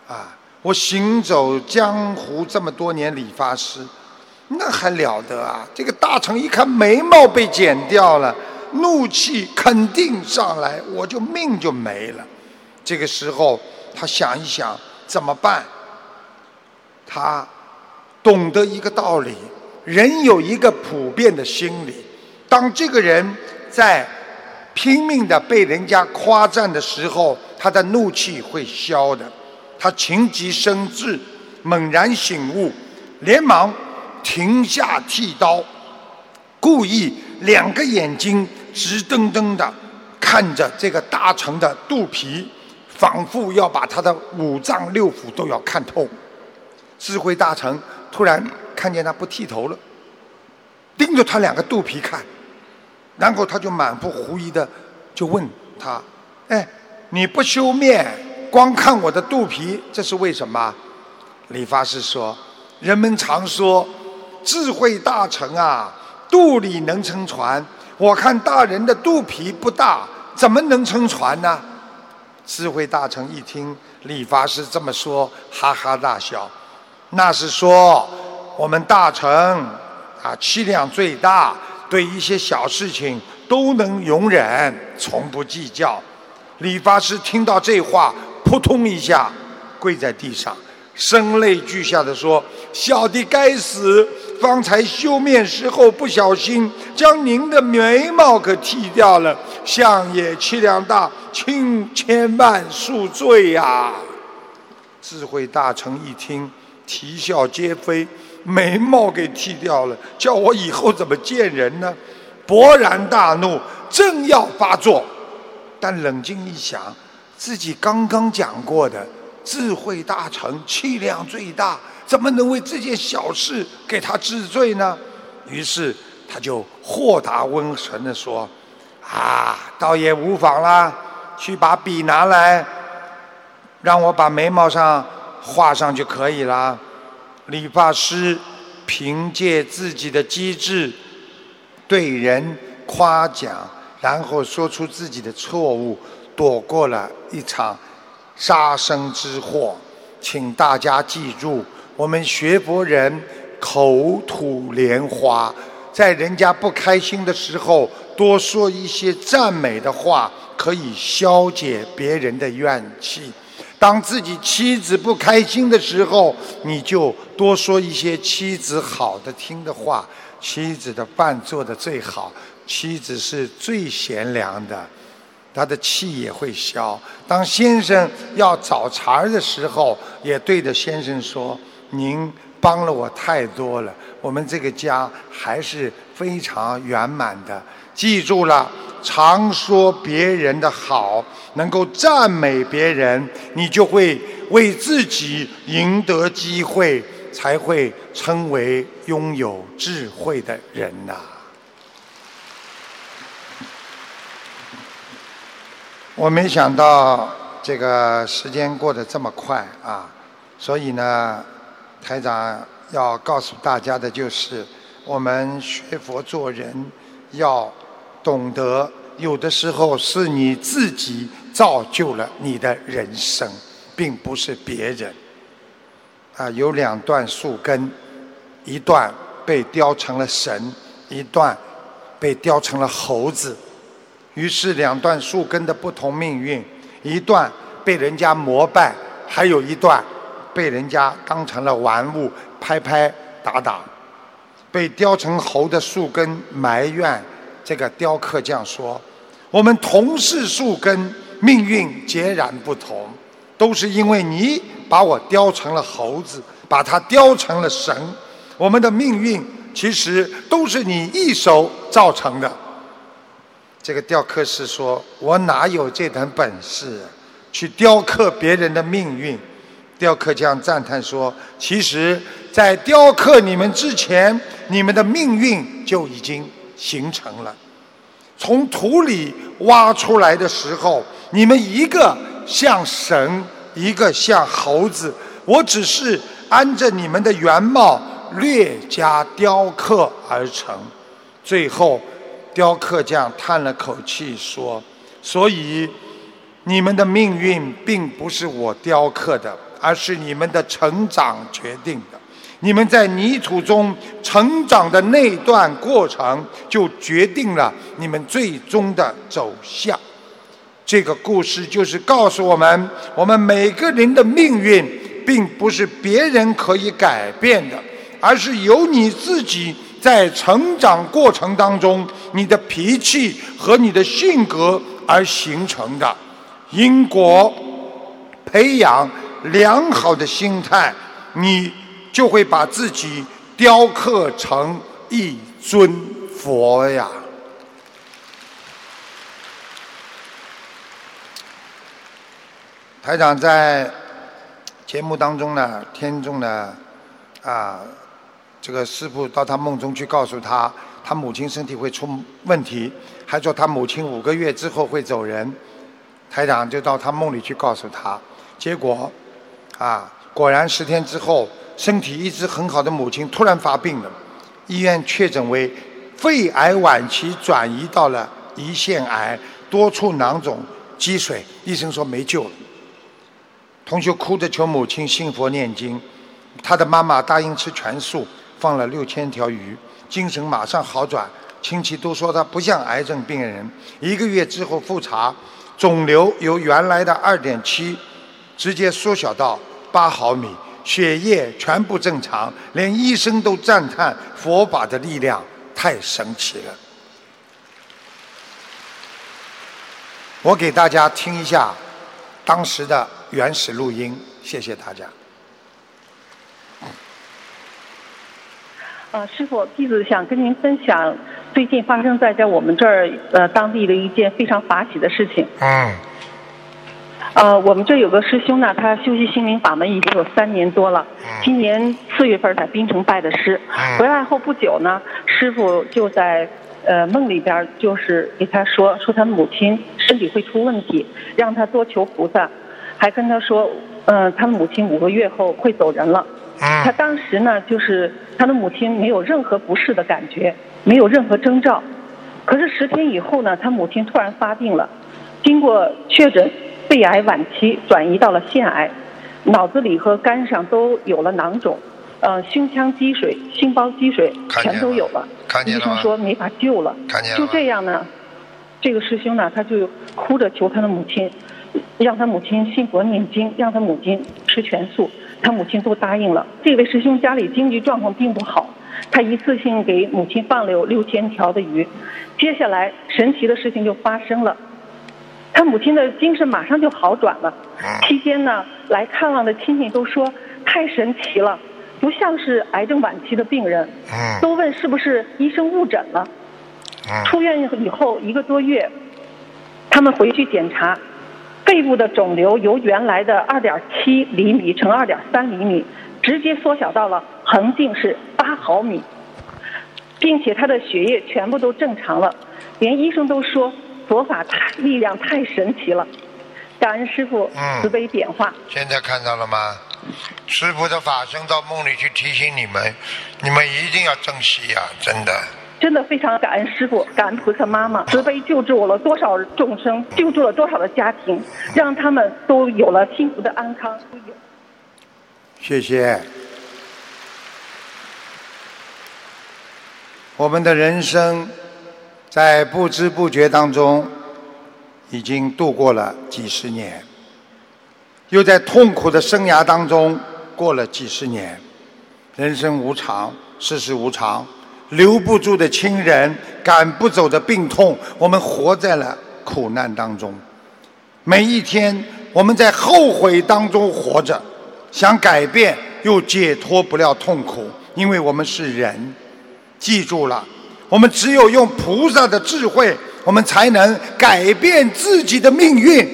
啊！我行走江湖这么多年，理发师，那还了得啊！这个大臣一看眉毛被剪掉了，怒气肯定上来，我就命就没了。这个时候，他想一想怎么办？他懂得一个道理：人有一个普遍的心理，当这个人在。拼命的被人家夸赞的时候，他的怒气会消的。他情急生智，猛然醒悟，连忙停下剃刀，故意两个眼睛直瞪瞪的看着这个大臣的肚皮，仿佛要把他的五脏六腑都要看透。智慧大臣突然看见他不剃头了，盯着他两个肚皮看。然后他就满腹狐疑的就问他：“哎，你不修面，光看我的肚皮，这是为什么？”理发师说：“人们常说，智慧大成啊，肚里能撑船。我看大人的肚皮不大，怎么能撑船呢？”智慧大臣一听理发师这么说，哈哈大笑。那是说我们大臣啊，气量最大。对一些小事情都能容忍，从不计较。理发师听到这话，扑通一下跪在地上，声泪俱下的说：“小的该死，方才修面时候不小心将您的眉毛给剃掉了，相爷气量大，请千万恕罪呀！”智慧大臣一听，啼笑皆非。眉毛给剃掉了，叫我以后怎么见人呢？勃然大怒，正要发作，但冷静一想，自己刚刚讲过的智慧大成，气量最大，怎么能为这件小事给他治罪呢？于是他就豁达温存地说：“啊，倒也无妨啦，去把笔拿来，让我把眉毛上画上就可以了。”理发师凭借自己的机智，对人夸奖，然后说出自己的错误，躲过了一场杀身之祸。请大家记住，我们学佛人口吐莲花，在人家不开心的时候，多说一些赞美的话，可以消解别人的怨气。当自己妻子不开心的时候，你就多说一些妻子好的听的话。妻子的饭做的最好，妻子是最贤良的，她的气也会消。当先生要找茬儿的时候，也对着先生说：“您帮了我太多了，我们这个家还是非常圆满的。”记住了，常说别人的好，能够赞美别人，你就会为自己赢得机会，才会称为拥有智慧的人呐。我没想到这个时间过得这么快啊，所以呢，台长要告诉大家的就是，我们学佛做人要。懂得有的时候是你自己造就了你的人生，并不是别人。啊，有两段树根，一段被雕成了神，一段被雕成了猴子。于是两段树根的不同命运，一段被人家膜拜，还有一段被人家当成了玩物，拍拍打打。被雕成猴的树根埋怨。这个雕刻匠说：“我们同是树根，命运截然不同，都是因为你把我雕成了猴子，把它雕成了神。我们的命运其实都是你一手造成的。”这个雕刻师说：“我哪有这等本事，去雕刻别人的命运？”雕刻匠赞叹说：“其实，在雕刻你们之前，你们的命运就已经。”形成了，从土里挖出来的时候，你们一个像神，一个像猴子，我只是按着你们的原貌略加雕刻而成。最后，雕刻匠叹了口气说：“所以，你们的命运并不是我雕刻的，而是你们的成长决定的。”你们在泥土中成长的那段过程，就决定了你们最终的走向。这个故事就是告诉我们：我们每个人的命运，并不是别人可以改变的，而是由你自己在成长过程当中，你的脾气和你的性格而形成的。因果培养良好的心态，你。就会把自己雕刻成一尊佛呀！台长在节目当中呢，天众呢，啊，这个师傅到他梦中去告诉他，他母亲身体会出问题，还说他母亲五个月之后会走人。台长就到他梦里去告诉他，结果啊，果然十天之后。身体一直很好的母亲突然发病了，医院确诊为肺癌晚期，转移到了胰腺癌，多处囊肿积水，医生说没救了。同学哭着求母亲信佛念经，他的妈妈答应吃全素，放了六千条鱼，精神马上好转，亲戚都说他不像癌症病人。一个月之后复查，肿瘤由原来的二点七，直接缩小到八毫米。血液全部正常，连医生都赞叹佛法的力量太神奇了。我给大家听一下当时的原始录音，谢谢大家。呃，师傅，弟子想跟您分享最近发生在在我们这儿呃当地的一件非常法喜的事情。嗯。呃，我们这有个师兄呢，他修习心灵法门已经有三年多了，今年四月份在槟城拜的师，回来后不久呢，师傅就在呃梦里边就是给他说说他母亲身体会出问题，让他多求菩萨，还跟他说，嗯、他的母亲五个月后会走人了。他当时呢，就是他的母亲没有任何不适的感觉，没有任何征兆。可是十天以后呢，他母亲突然发病了，经过确诊，肺癌晚期转移到了腺癌，脑子里和肝上都有了囊肿，呃，胸腔积水、心包积水全都有了。医生看见了吗说没法救了。看见了就这样呢，这个师兄呢，他就哭着求他的母亲，让他母亲信佛念经，让他母亲吃全素，他母亲都答应了。这位师兄家里经济状况并不好，他一次性给母亲放了有六千条的鱼。接下来神奇的事情就发生了，他母亲的精神马上就好转了。期间呢，来看望的亲戚都说太神奇了，不像是癌症晚期的病人，嗯都问是不是医生误诊了。嗯出院以后一个多月，他们回去检查，肺部的肿瘤由原来的二点七厘米乘二点三厘米，直接缩小到了横径是八毫米，并且他的血液全部都正常了，连医生都说佛法太力量太神奇了，感恩师傅嗯慈悲点化。现在看到了吗？师傅的法身到梦里去提醒你们，你们一定要珍惜呀、真的。真的非常感恩师傅，感恩菩萨妈妈，慈悲救助我了多少众生，救助了多少的家庭，让他们都有了幸福的安康。谢谢。我们的人生在不知不觉当中已经度过了几十年，又在痛苦的生涯当中过了几十年。人生无常，世事无常，留不住的亲人，赶不走的病痛，我们活在了苦难当中。每一天，我们在后悔当中活着，想改变又解脱不了痛苦，因为我们是人。记住了，我们只有用菩萨的智慧，我们才能改变自己的命运。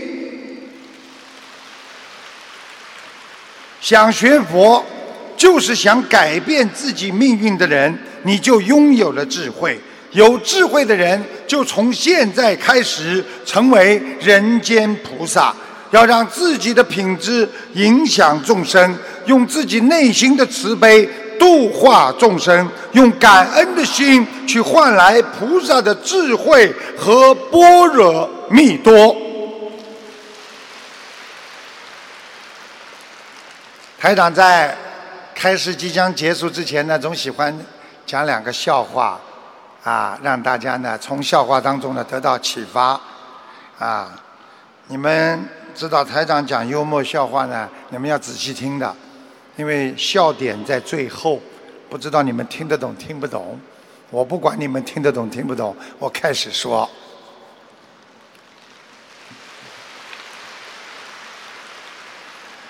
想学佛，就是想改变自己命运的人，你就拥有了智慧。有智慧的人，就从现在开始成为人间菩萨。要让自己的品质影响众生，用自己内心的慈悲度化众生，用感恩的心去换来菩萨的智慧和般若蜜多。台长在开始即将结束之前呢，总喜欢讲两个笑话，啊，让大家呢从笑话当中呢得到启发，啊，你们知道台长讲幽默笑话呢，你们要仔细听的，因为笑点在最后，不知道你们听得懂听不懂，我不管你们听得懂听不懂，我开始说。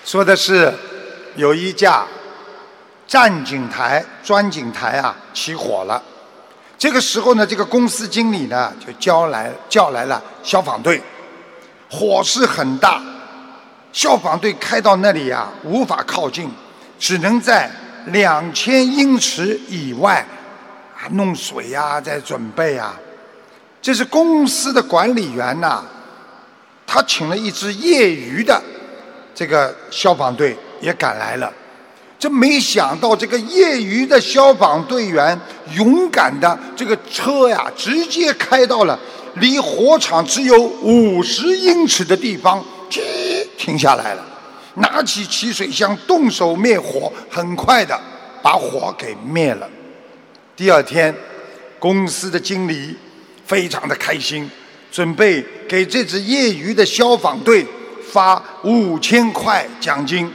说的是有一架战警台、钻井台啊起火了。这个时候呢，这个公司经理呢就叫来叫来了消防队，火势很大，消防队开到那里呀、无法靠近，只能在两千英尺以外啊弄水呀、在准备啊。这是公司的管理员呐、他请了一支业余的这个消防队也赶来了。这没想到，这个业余的消防队员勇敢的这个车呀，直接开到了离火场只有五十英尺的地方，吱停下来了，拿起起水箱动手灭火，很快的把火给灭了。第二天，公司的经理非常的开心，准备给这支业余的消防队发五千块奖金。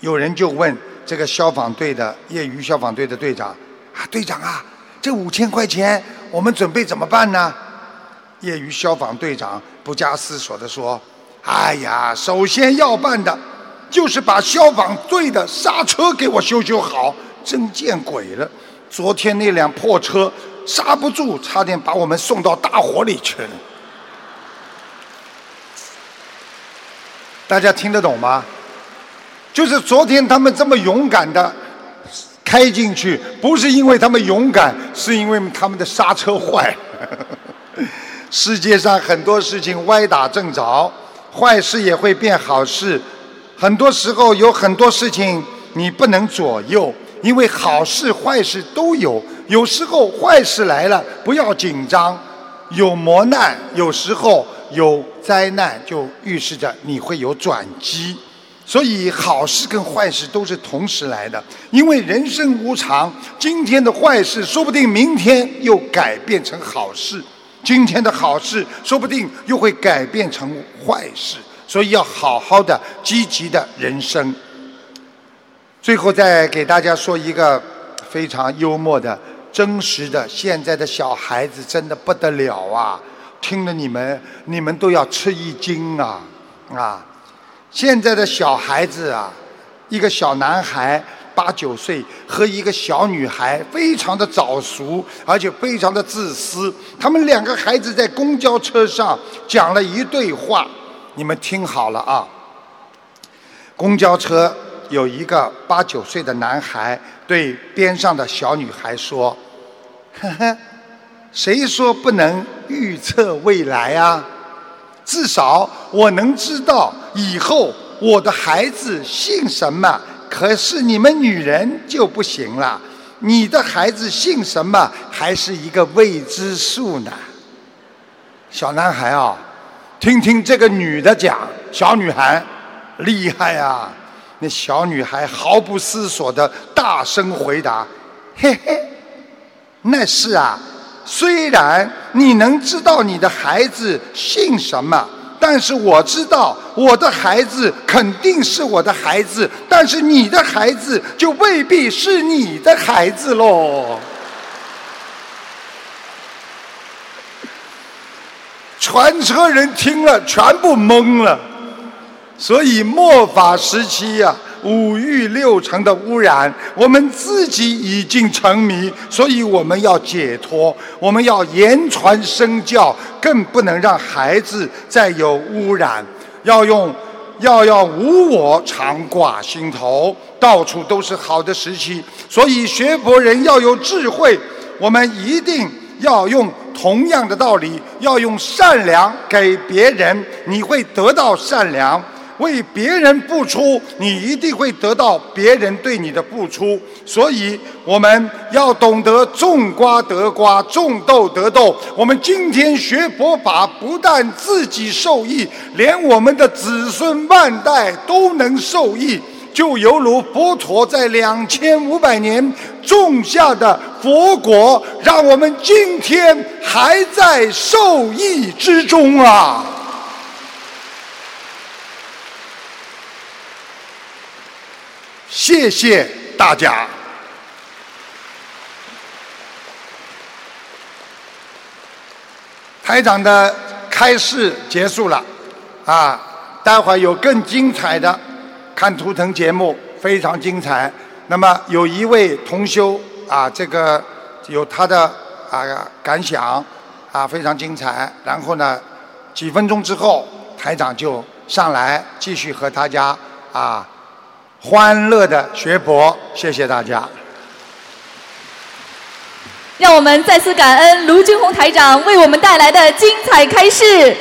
有人就问这个消防队的业余消防队的队长啊，队长啊，这五千块钱我们准备怎么办呢？业余消防队长不加思索地说：“哎呀，首先要办的就是把消防队的刹车给我修修好。真见鬼了！昨天那辆破车刹不住，差点把我们送到大火里去了。”大家听得懂吗？就是昨天他们这么勇敢的开进去，不是因为他们勇敢，是因为他们的刹车坏。世界上很多事情歪打正着，坏事也会变好事。很多时候有很多事情你不能左右，因为好事坏事都有。有时候坏事来了，不要紧张，有磨难，有时候有灾难，就预示着你会有转机。所以好事跟坏事都是同时来的，因为人生无常，今天的坏事说不定明天又改变成好事，今天的好事说不定又会改变成坏事，所以要好好的积极的人生。最后再给大家说一个非常幽默的、真实的，现在的小孩子真的不得了啊！听了你们，你们都要吃一惊啊啊！现在的小孩子啊，一个小男孩八九岁和一个小女孩非常的早熟，而且非常的自私。他们两个孩子在公交车上讲了一对话，你们听好了啊。公交车有一个八九岁的男孩对边上的小女孩说：“呵呵，谁说不能预测未来啊？”至少我能知道以后我的孩子姓什么，可是你们女人就不行了，你的孩子姓什么还是一个未知数呢。小男孩啊，听听这个女的讲，小女孩厉害啊！那小女孩毫不思索的大声回答：“嘿嘿，那是啊。”虽然你能知道你的孩子姓什么，但是我知道我的孩子肯定是我的孩子，但是你的孩子就未必是你的孩子喽。全车人听了全部懵了，所以末法时期呀。五欲六尘的污染，我们自己已经沉迷，所以我们要解脱，我们要言传身教，更不能让孩子再有污染。要用，要要无我常挂心头，到处都是好的时期。所以学佛人要有智慧，我们一定要用同样的道理，要用善良给别人，你会得到善良。为别人付出，你一定会得到别人对你的付出。所以，我们要懂得种瓜得瓜，种豆得豆。我们今天学佛法，不但自己受益，连我们的子孙万代都能受益。就犹如佛陀在两千五百年种下的佛果，让我们今天还在受益之中啊！谢谢大家。台长的开示结束了，啊，待会儿有更精彩的看图腾节目，非常精彩。那么有一位同修啊，这个有他的啊感想啊，非常精彩。然后呢，几分钟之后，台长就上来继续和大家啊。欢乐的学博，谢谢大家。让我们再次感恩卢军红台长为我们带来的精彩开示。